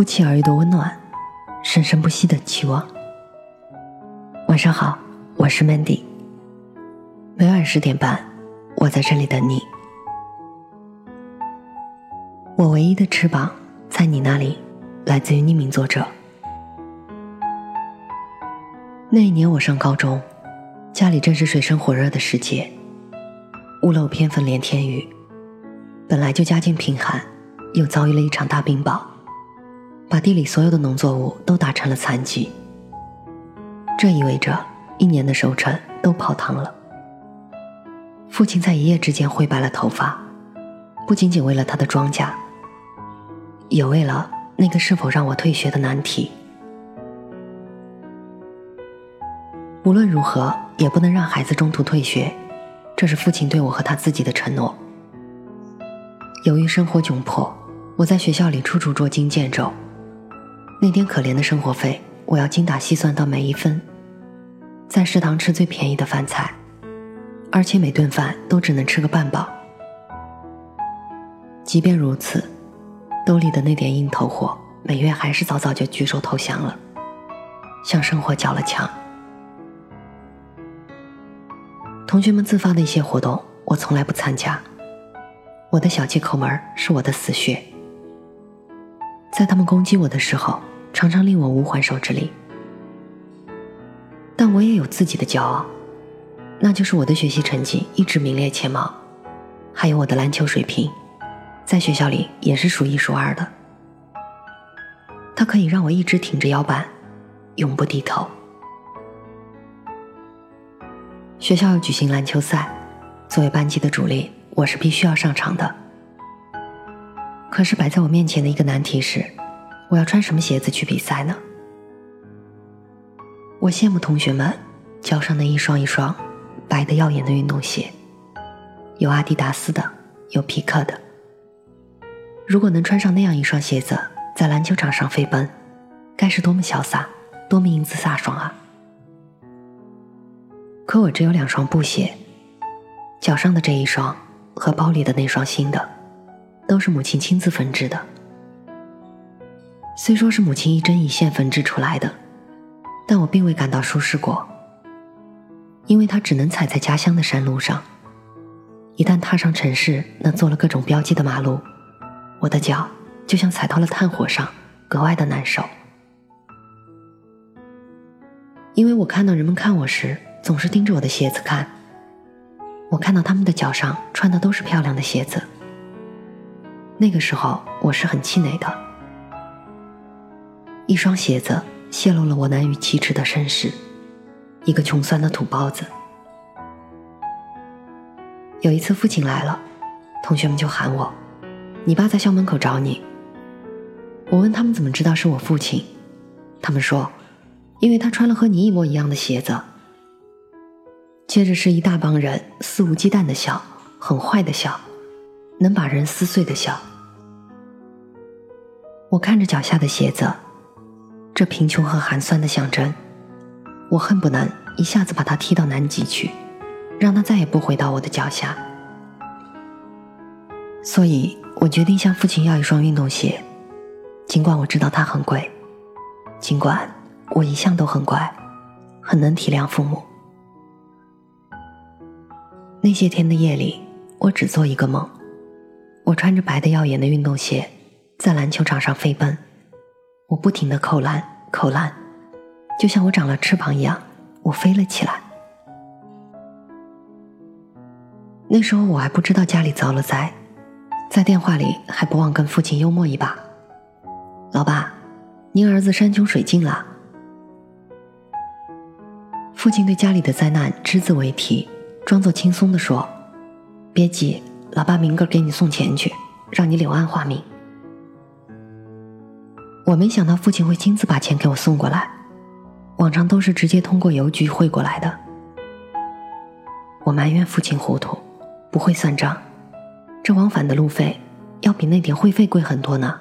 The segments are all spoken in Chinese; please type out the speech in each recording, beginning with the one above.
不期而遇的温暖，生生不息的期望。晚上好，我是 Mandy。每晚十点半，我在这里等你。我唯一的翅膀在你那里，来自于匿名作者。那一年我上高中，家里正是水深火热的时节，屋漏偏逢连天雨，本来就家境贫寒，又遭遇了一场大冰雹，把地里所有的农作物都打成了残疾。这意味着一年的收成都泡汤了。父亲在一夜之间灰白了头发，不仅仅为了他的庄稼。也为了那个是否让我退学的难题。无论如何，也不能让孩子中途退学，这是父亲对我和他自己的承诺。由于生活窘迫，我在学校里处处捉襟见肘。那点可怜的生活费，我要精打细算到每一分，在食堂吃最便宜的饭菜，而且每顿饭都只能吃个半饱。即便如此。兜里的那点硬头货，每月还是早早就举手投降了，向生活缴了枪。同学们自发的一些活动，我从来不参加。我的小气抠门是我的死穴，在他们攻击我的时候，常常令我无还手之力。但我也有自己的骄傲，那就是我的学习成绩一直名列前茅，还有我的篮球水平。在学校里也是数一数二的，他可以让我一直挺着腰板，永不低头。学校要举行篮球赛，作为班级的主力，我是必须要上场的。可是摆在我面前的一个难题是，我要穿什么鞋子去比赛呢？我羡慕同学们脚上那一双一双白的耀眼的运动鞋，有阿迪达斯的，有匹克的。如果能穿上那样一双鞋子，在篮球场上飞奔，该是多么潇洒，多么英姿飒爽啊！可我只有两双布鞋，脚上的这一双和包里的那双新的，都是母亲亲自缝制的。虽说是母亲一针一线缝制出来的，但我并未感到舒适过，因为它只能踩在家乡的山路上，一旦踏上城市那做了各种标记的马路。我的脚就像踩到了炭火上，格外的难受。因为我看到人们看我时，总是盯着我的鞋子看。我看到他们的脚上穿的都是漂亮的鞋子。那个时候，我是很气馁的。一双鞋子泄露了我难以启齿的身世，一个穷酸的土包子。有一次，父亲来了，同学们就喊我。你爸在校门口找你。我问他们怎么知道是我父亲，他们说，因为他穿了和你一模一样的鞋子。接着是一大帮人肆无忌惮的笑，很坏的笑，能把人撕碎的笑。我看着脚下的鞋子，这贫穷和寒酸的象征，我恨不能一下子把它踢到南极去，让它再也不回到我的脚下。所以。我决定向父亲要一双运动鞋，尽管我知道它很贵，尽管我一向都很乖，很能体谅父母。那些天的夜里，我只做一个梦：我穿着白的耀眼的运动鞋，在篮球场上飞奔，我不停的扣篮，扣篮，就像我长了翅膀一样，我飞了起来。那时候我还不知道家里遭了灾。在电话里还不忘跟父亲幽默一把：“老爸，您儿子山穷水尽了。”父亲对家里的灾难只字未提，装作轻松地说：“别急，老爸明个给你送钱去，让你柳暗花明。”我没想到父亲会亲自把钱给我送过来，往常都是直接通过邮局汇过来的。我埋怨父亲糊涂，不会算账。这往返的路费要比那点会费贵很多呢。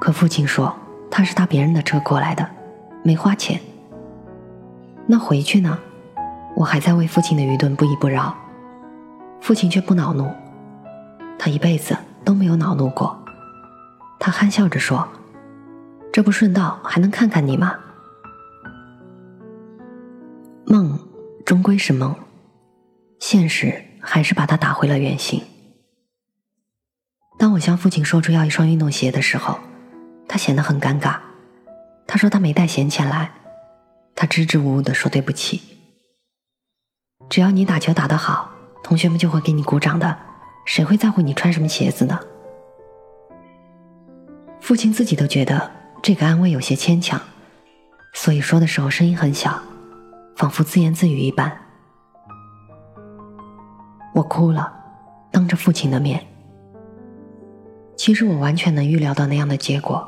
可父亲说他是搭别人的车过来的，没花钱。那回去呢？我还在为父亲的愚钝不依不饶，父亲却不恼怒。他一辈子都没有恼怒过，他憨笑着说：“这不顺道还能看看你吗？”梦终归是梦，现实还是把他打回了原形。当我向父亲说出要一双运动鞋的时候，他显得很尴尬。他说他没带闲钱来，他支支吾吾的说对不起。只要你打球打得好，同学们就会给你鼓掌的，谁会在乎你穿什么鞋子呢？父亲自己都觉得这个安慰有些牵强，所以说的时候声音很小。仿佛自言自语一般，我哭了，当着父亲的面。其实我完全能预料到那样的结果，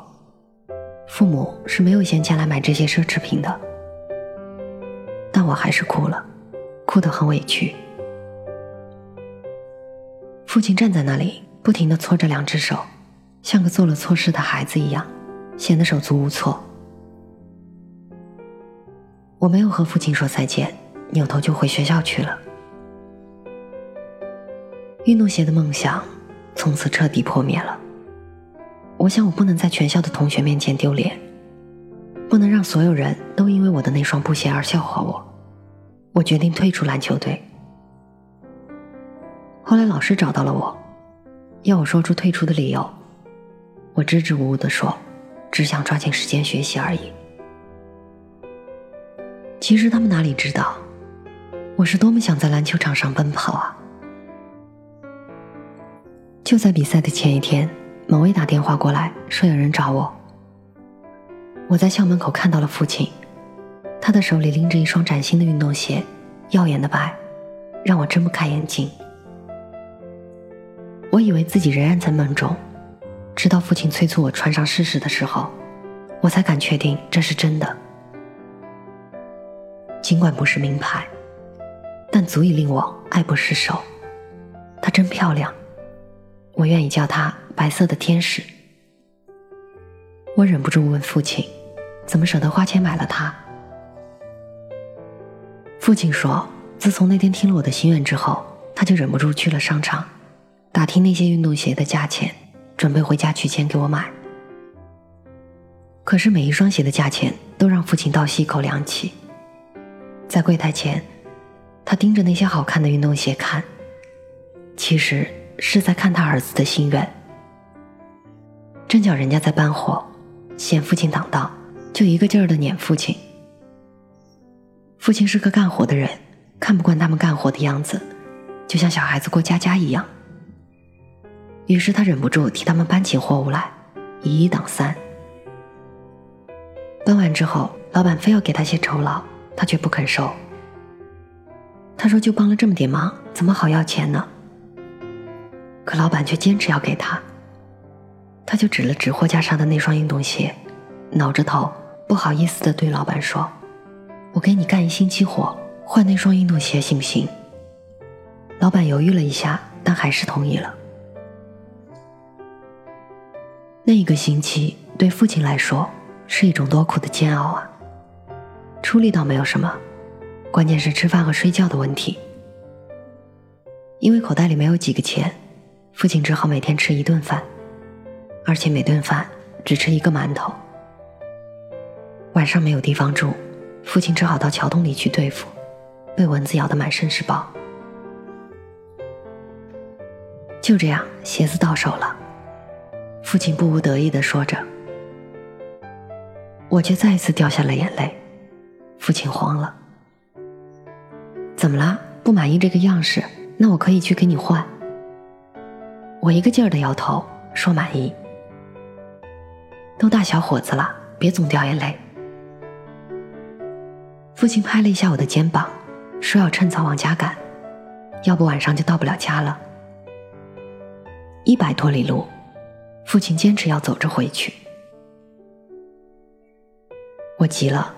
父母是没有闲钱来买这些奢侈品的。但我还是哭了，哭得很委屈。父亲站在那里，不停的搓着两只手，像个做了错事的孩子一样，显得手足无措。我没有和父亲说再见，扭头就回学校去了。运动鞋的梦想从此彻底破灭了。我想，我不能在全校的同学面前丢脸，不能让所有人都因为我的那双布鞋而笑话我。我决定退出篮球队。后来老师找到了我，要我说出退出的理由。我支支吾吾地说，只想抓紧时间学习而已。其实他们哪里知道，我是多么想在篮球场上奔跑啊！就在比赛的前一天，某位打电话过来，说有人找我。我在校门口看到了父亲，他的手里拎着一双崭新的运动鞋，耀眼的白，让我睁不开眼睛。我以为自己仍然在梦中，直到父亲催促我穿上试试的时候，我才敢确定这是真的。尽管不是名牌，但足以令我爱不释手。她真漂亮，我愿意叫她白色的天使。我忍不住问父亲：“怎么舍得花钱买了它？”父亲说：“自从那天听了我的心愿之后，他就忍不住去了商场，打听那些运动鞋的价钱，准备回家取钱给我买。可是每一双鞋的价钱都让父亲倒吸一口凉气。”在柜台前，他盯着那些好看的运动鞋看，其实是在看他儿子的心愿。正巧人家在搬货，嫌父亲挡道，就一个劲儿的撵父亲。父亲是个干活的人，看不惯他们干活的样子，就像小孩子过家家一样。于是他忍不住替他们搬起货物来，以一挡三。搬完之后，老板非要给他些酬劳。他却不肯收。他说：“就帮了这么点忙，怎么好要钱呢？”可老板却坚持要给他。他就指了指货架上的那双运动鞋，挠着头，不好意思地对老板说：“我给你干一星期活，换那双运动鞋行不行？”老板犹豫了一下，但还是同意了。那一个星期对父亲来说是一种多苦的煎熬啊！出力倒没有什么，关键是吃饭和睡觉的问题。因为口袋里没有几个钱，父亲只好每天吃一顿饭，而且每顿饭只吃一个馒头。晚上没有地方住，父亲只好到桥洞里去对付，被蚊子咬得满身是包。就这样，鞋子到手了，父亲不无得意地说着，我却再一次掉下了眼泪。父亲慌了，怎么啦？不满意这个样式？那我可以去给你换。我一个劲儿的摇头，说满意。都大小伙子了，别总掉眼泪。父亲拍了一下我的肩膀，说要趁早往家赶，要不晚上就到不了家了。一百多里路，父亲坚持要走着回去。我急了。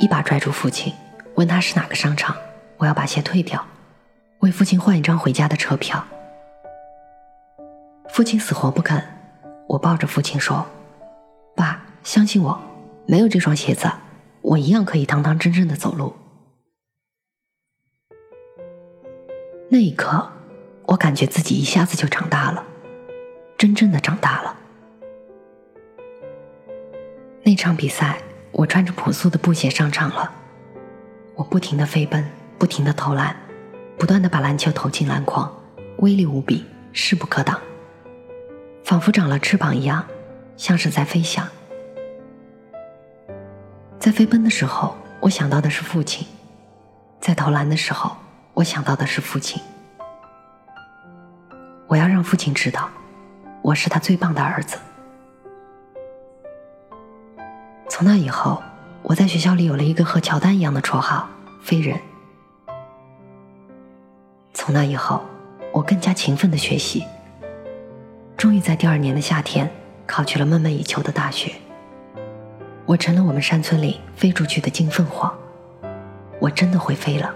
一把拽住父亲，问他是哪个商场，我要把鞋退掉，为父亲换一张回家的车票。父亲死活不肯，我抱着父亲说：“爸，相信我，没有这双鞋子，我一样可以堂堂正正的走路。”那一刻，我感觉自己一下子就长大了，真正的长大了。那场比赛，我穿着朴素的布鞋上场了。我不停的飞奔，不停的投篮，不断的把篮球投进篮筐，威力无比，势不可挡，仿佛长了翅膀一样，像是在飞翔。在飞奔的时候，我想到的是父亲；在投篮的时候，我想到的是父亲。我要让父亲知道，我是他最棒的儿子。从那以后，我在学校里有了一个和乔丹一样的绰号——飞人。从那以后，我更加勤奋的学习，终于在第二年的夏天考取了梦寐以求的大学。我成了我们山村里飞出去的金凤凰，我真的会飞了。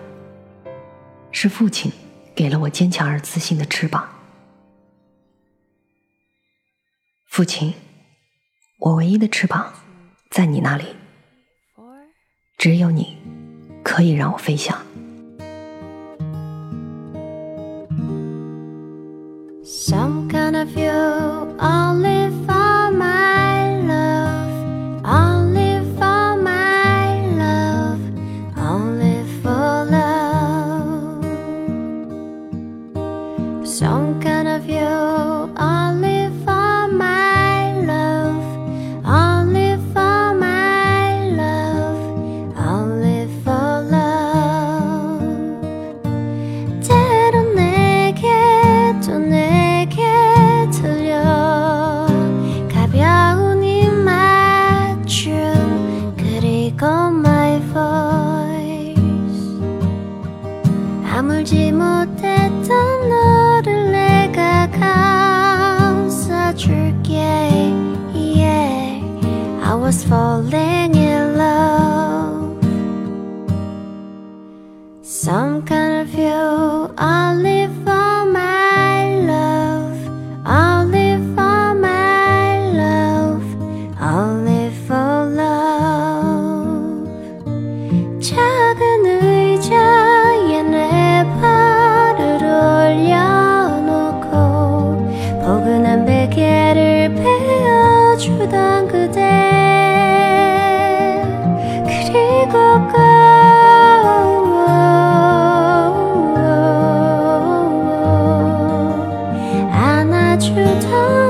是父亲给了我坚强而自信的翅膀。父亲我唯一的翅膀在你那里只有你可以让我飞翔。Some kind of you only for my love only for my love only for love. Some kind of you only for 못했던 너를 내가 감싸줄게 yeah. I was falling in 直到